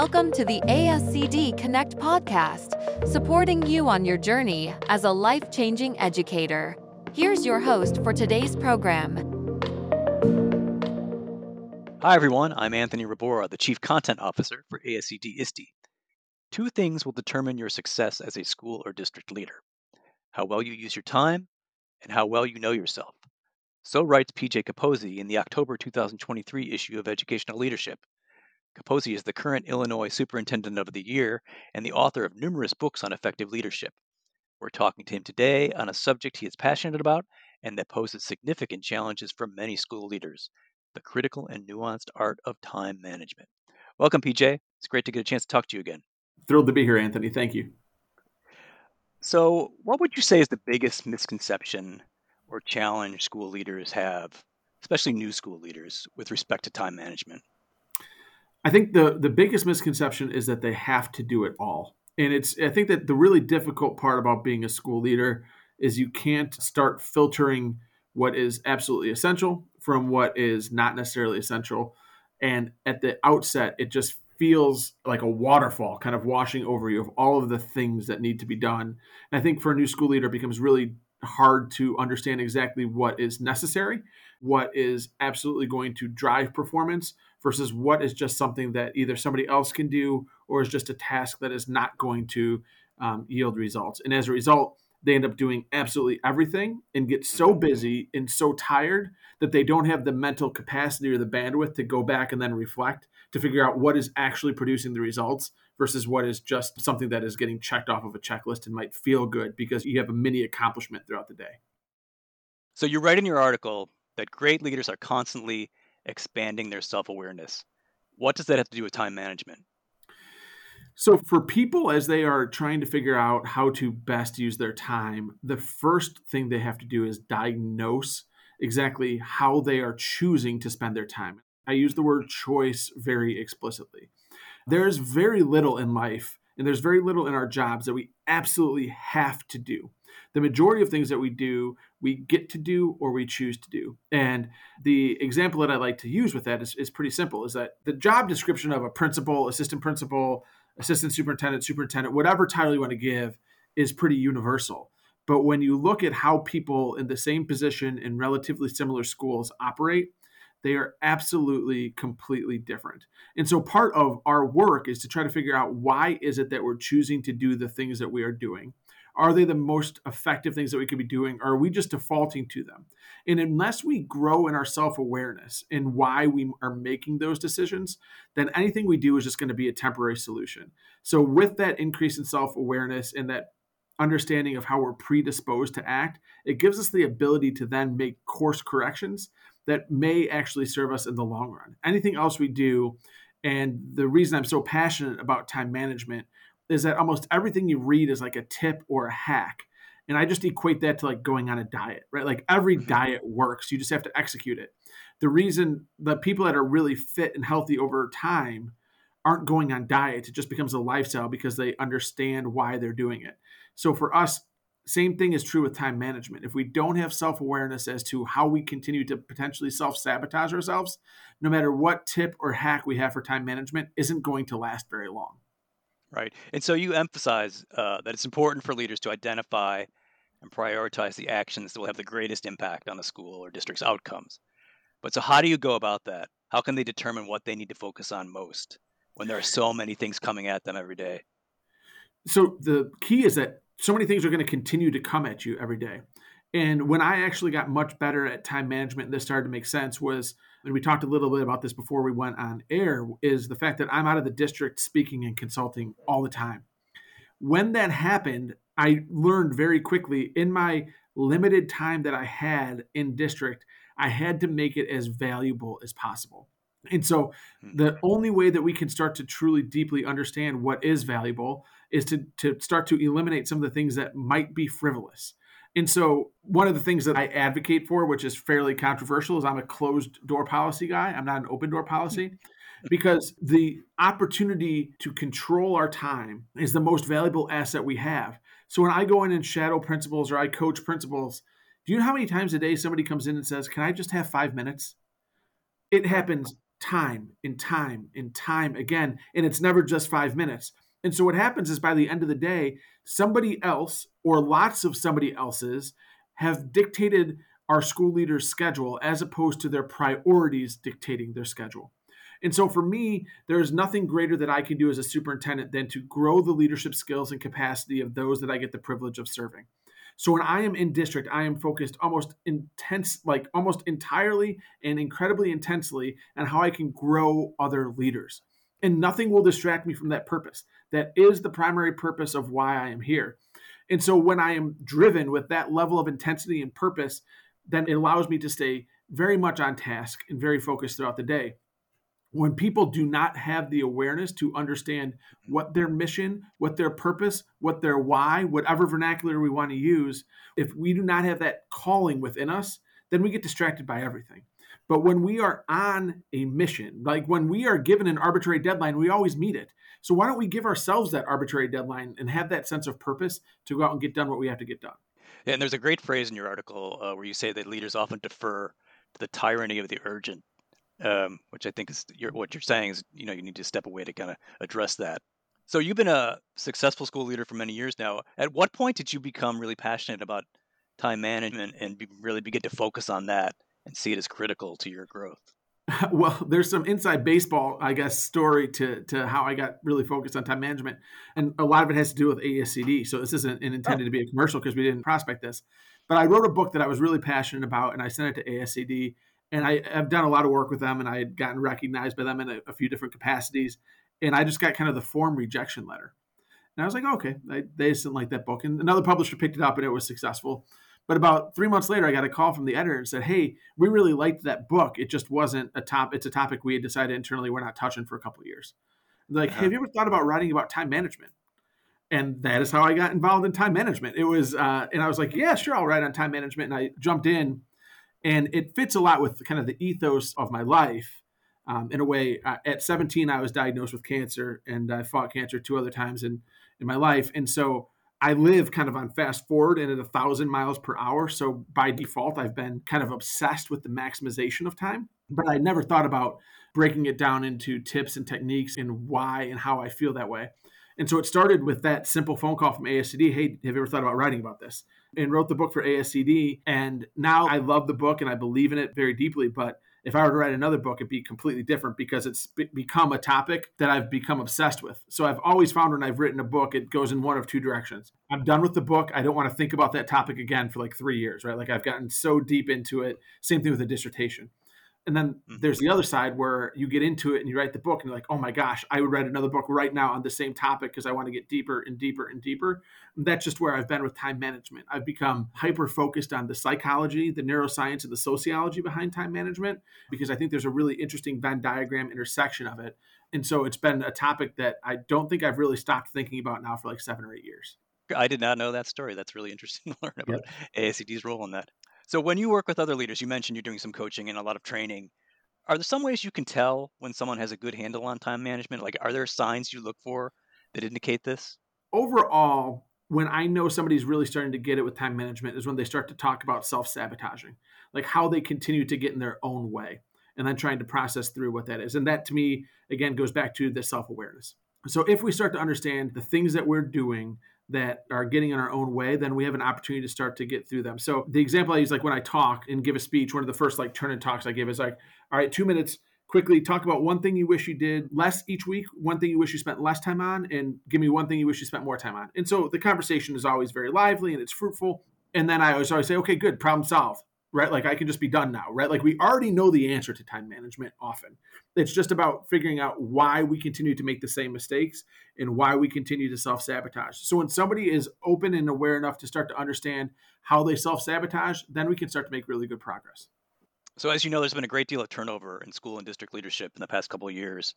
Welcome to the ASCD Connect podcast, supporting you on your journey as a life changing educator. Here's your host for today's program. Hi, everyone. I'm Anthony Rebora, the Chief Content Officer for ASCD ISTE. Two things will determine your success as a school or district leader how well you use your time and how well you know yourself. So writes PJ Caposey in the October 2023 issue of Educational Leadership. Caposey is the current Illinois Superintendent of the Year and the author of numerous books on effective leadership. We're talking to him today on a subject he is passionate about and that poses significant challenges for many school leaders the critical and nuanced art of time management. Welcome, PJ. It's great to get a chance to talk to you again. Thrilled to be here, Anthony. Thank you. So, what would you say is the biggest misconception or challenge school leaders have, especially new school leaders, with respect to time management? I think the the biggest misconception is that they have to do it all. And it's I think that the really difficult part about being a school leader is you can't start filtering what is absolutely essential from what is not necessarily essential. And at the outset, it just feels like a waterfall kind of washing over you of all of the things that need to be done. And I think for a new school leader, it becomes really hard to understand exactly what is necessary, what is absolutely going to drive performance versus what is just something that either somebody else can do or is just a task that is not going to um, yield results. And as a result, they end up doing absolutely everything and get so mm-hmm. busy and so tired that they don't have the mental capacity or the bandwidth to go back and then reflect to figure out what is actually producing the results versus what is just something that is getting checked off of a checklist and might feel good because you have a mini accomplishment throughout the day. So you write in your article that great leaders are constantly expanding their self awareness. What does that have to do with time management? So, for people as they are trying to figure out how to best use their time, the first thing they have to do is diagnose exactly how they are choosing to spend their time. I use the word choice very explicitly. There's very little in life and there's very little in our jobs that we absolutely have to do. The majority of things that we do, we get to do or we choose to do. And the example that I like to use with that is, is pretty simple is that the job description of a principal, assistant principal, assistant superintendent, superintendent, whatever title you want to give, is pretty universal. But when you look at how people in the same position in relatively similar schools operate, they are absolutely completely different. And so part of our work is to try to figure out why is it that we're choosing to do the things that we are doing? Are they the most effective things that we could be doing? Or are we just defaulting to them? And unless we grow in our self awareness and why we are making those decisions, then anything we do is just going to be a temporary solution. So, with that increase in self awareness and that understanding of how we're predisposed to act, it gives us the ability to then make course corrections that may actually serve us in the long run. Anything else we do, and the reason I'm so passionate about time management is that almost everything you read is like a tip or a hack. And I just equate that to like going on a diet, right? Like every mm-hmm. diet works, you just have to execute it. The reason the people that are really fit and healthy over time aren't going on diets, it just becomes a lifestyle because they understand why they're doing it. So for us, same thing is true with time management. If we don't have self awareness as to how we continue to potentially self sabotage ourselves, no matter what tip or hack we have for time management, isn't going to last very long. Right. And so you emphasize uh, that it's important for leaders to identify and prioritize the actions that will have the greatest impact on the school or district's outcomes. But so, how do you go about that? How can they determine what they need to focus on most when there are so many things coming at them every day? So, the key is that so many things are going to continue to come at you every day. And when I actually got much better at time management, and this started to make sense was, and we talked a little bit about this before we went on air, is the fact that I'm out of the district speaking and consulting all the time. When that happened, I learned very quickly in my limited time that I had in district, I had to make it as valuable as possible. And so hmm. the only way that we can start to truly deeply understand what is valuable is to, to start to eliminate some of the things that might be frivolous. And so one of the things that I advocate for, which is fairly controversial, is I'm a closed door policy guy. I'm not an open door policy hmm. because the opportunity to control our time is the most valuable asset we have. So when I go in and shadow principals or I coach principals, do you know how many times a day somebody comes in and says, Can I just have five minutes? It happens time and time and time again. And it's never just five minutes. And so what happens is by the end of the day, somebody else or lots of somebody else's have dictated our school leaders' schedule as opposed to their priorities dictating their schedule. And so for me, there is nothing greater that I can do as a superintendent than to grow the leadership skills and capacity of those that I get the privilege of serving. So when I am in district, I am focused almost intense, like almost entirely and incredibly intensely on how I can grow other leaders. And nothing will distract me from that purpose. That is the primary purpose of why I am here. And so when I am driven with that level of intensity and purpose, then it allows me to stay very much on task and very focused throughout the day when people do not have the awareness to understand what their mission, what their purpose, what their why, whatever vernacular we want to use, if we do not have that calling within us, then we get distracted by everything. But when we are on a mission, like when we are given an arbitrary deadline, we always meet it. So why don't we give ourselves that arbitrary deadline and have that sense of purpose to go out and get done what we have to get done? Yeah, and there's a great phrase in your article uh, where you say that leaders often defer to the tyranny of the urgent um, which I think is you're, what you're saying is you know you need to step away to kind of address that. So you've been a successful school leader for many years now. At what point did you become really passionate about time management and be, really begin to focus on that and see it as critical to your growth? Well, there's some inside baseball, I guess, story to to how I got really focused on time management, and a lot of it has to do with ASCD. So this isn't intended oh. to be a commercial because we didn't prospect this, but I wrote a book that I was really passionate about, and I sent it to ASCD and I have done a lot of work with them, and I had gotten recognized by them in a, a, few different capacities. And I just got kind of the form rejection letter, and I was like, oh, okay, I, they didn't like that book. And another publisher picked it up, and it was successful. But about three months later, I got a call from the editor and said, "Hey, we really liked that book. It just wasn't a top. It's a topic we had decided internally we're not touching for a couple of years." Like, uh-huh. have you ever thought about writing about time management? And that is how I got involved in time management. It was, uh, and I was like, "Yeah, sure, I'll write on time management." And I jumped in and it fits a lot with kind of the ethos of my life. Um, in a way, uh, at 17, I was diagnosed with cancer, and I fought cancer two other times in in my life, and so I live kind of on fast forward and at a thousand miles per hour. So by default, I've been kind of obsessed with the maximization of time, but I never thought about breaking it down into tips and techniques and why and how I feel that way. And so it started with that simple phone call from ASCD. Hey, have you ever thought about writing about this? And wrote the book for ASCD. And now I love the book and I believe in it very deeply. But if I were to write another book, it'd be completely different because it's become a topic that I've become obsessed with. So I've always found when I've written a book, it goes in one of two directions. I'm done with the book. I don't want to think about that topic again for like three years, right? Like I've gotten so deep into it. Same thing with a dissertation. And then mm-hmm. there's the other side where you get into it and you write the book and you're like, oh my gosh, I would write another book right now on the same topic because I want to get deeper and deeper and deeper. And that's just where I've been with time management. I've become hyper focused on the psychology, the neuroscience, and the sociology behind time management because I think there's a really interesting Venn diagram intersection of it. And so it's been a topic that I don't think I've really stopped thinking about now for like seven or eight years. I did not know that story. That's really interesting to learn about yep. ASCD's role in that. So when you work with other leaders, you mentioned you're doing some coaching and a lot of training. Are there some ways you can tell when someone has a good handle on time management? Like, are there signs you look for that indicate this? Overall, when I know somebody's really starting to get it with time management is when they start to talk about self sabotaging, like how they continue to get in their own way and then trying to process through what that is. And that to me, again, goes back to the self awareness. So if we start to understand the things that we're doing that are getting in our own way, then we have an opportunity to start to get through them. So the example I use, like when I talk and give a speech, one of the first like turn and talks I give is like, all right, two minutes, quickly talk about one thing you wish you did less each week, one thing you wish you spent less time on, and give me one thing you wish you spent more time on. And so the conversation is always very lively and it's fruitful. And then I always always say, okay, good, problem solved right? Like I can just be done now, right? Like we already know the answer to time management often. It's just about figuring out why we continue to make the same mistakes and why we continue to self sabotage. So when somebody is open and aware enough to start to understand how they self sabotage, then we can start to make really good progress. So as you know, there's been a great deal of turnover in school and district leadership in the past couple of years.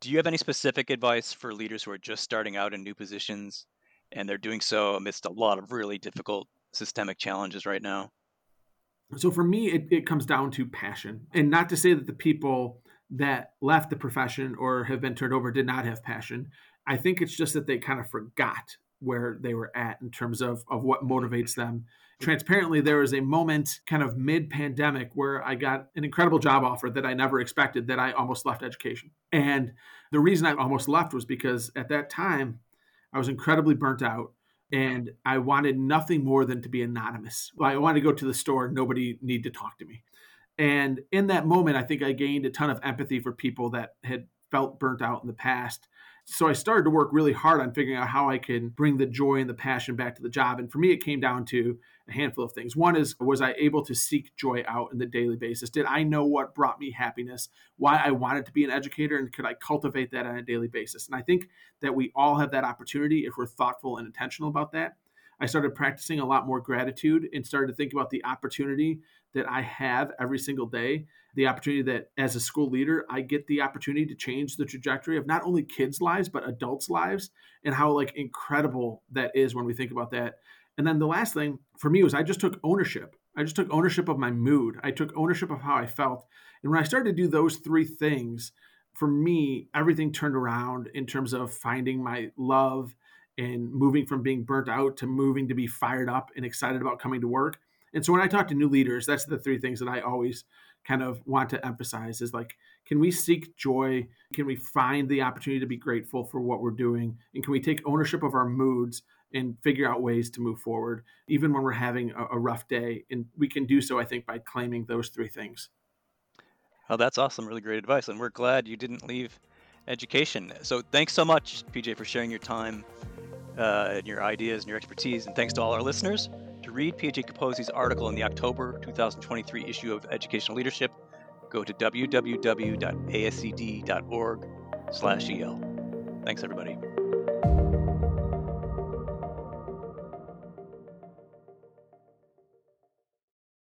Do you have any specific advice for leaders who are just starting out in new positions and they're doing so amidst a lot of really difficult systemic challenges right now? So for me, it, it comes down to passion. And not to say that the people that left the profession or have been turned over did not have passion. I think it's just that they kind of forgot where they were at in terms of, of what motivates them Transparently, there was a moment kind of mid pandemic where I got an incredible job offer that I never expected that I almost left education. And the reason I almost left was because at that time, I was incredibly burnt out and I wanted nothing more than to be anonymous. I wanted to go to the store, nobody need to talk to me. And in that moment, I think I gained a ton of empathy for people that had felt burnt out in the past. So I started to work really hard on figuring out how I can bring the joy and the passion back to the job. And for me, it came down to a handful of things. One is, was I able to seek joy out in the daily basis? Did I know what brought me happiness, why I wanted to be an educator, and could I cultivate that on a daily basis? And I think that we all have that opportunity if we're thoughtful and intentional about that. I started practicing a lot more gratitude and started to think about the opportunity that I have every single day. The opportunity that as a school leader, I get the opportunity to change the trajectory of not only kids' lives, but adults' lives, and how like incredible that is when we think about that. And then the last thing for me was I just took ownership. I just took ownership of my mood. I took ownership of how I felt. And when I started to do those three things, for me, everything turned around in terms of finding my love and moving from being burnt out to moving to be fired up and excited about coming to work. And so when I talk to new leaders, that's the three things that I always kind of want to emphasize is like, can we seek joy? Can we find the opportunity to be grateful for what we're doing? And can we take ownership of our moods and figure out ways to move forward, even when we're having a, a rough day? And we can do so, I think, by claiming those three things. Oh, that's awesome. Really great advice. And we're glad you didn't leave education. So thanks so much, PJ, for sharing your time uh, and your ideas and your expertise. And thanks to all our listeners. Read PJ Caposey's article in the October 2023 issue of Educational Leadership, go to www.ascd.org/el. Thanks, everybody.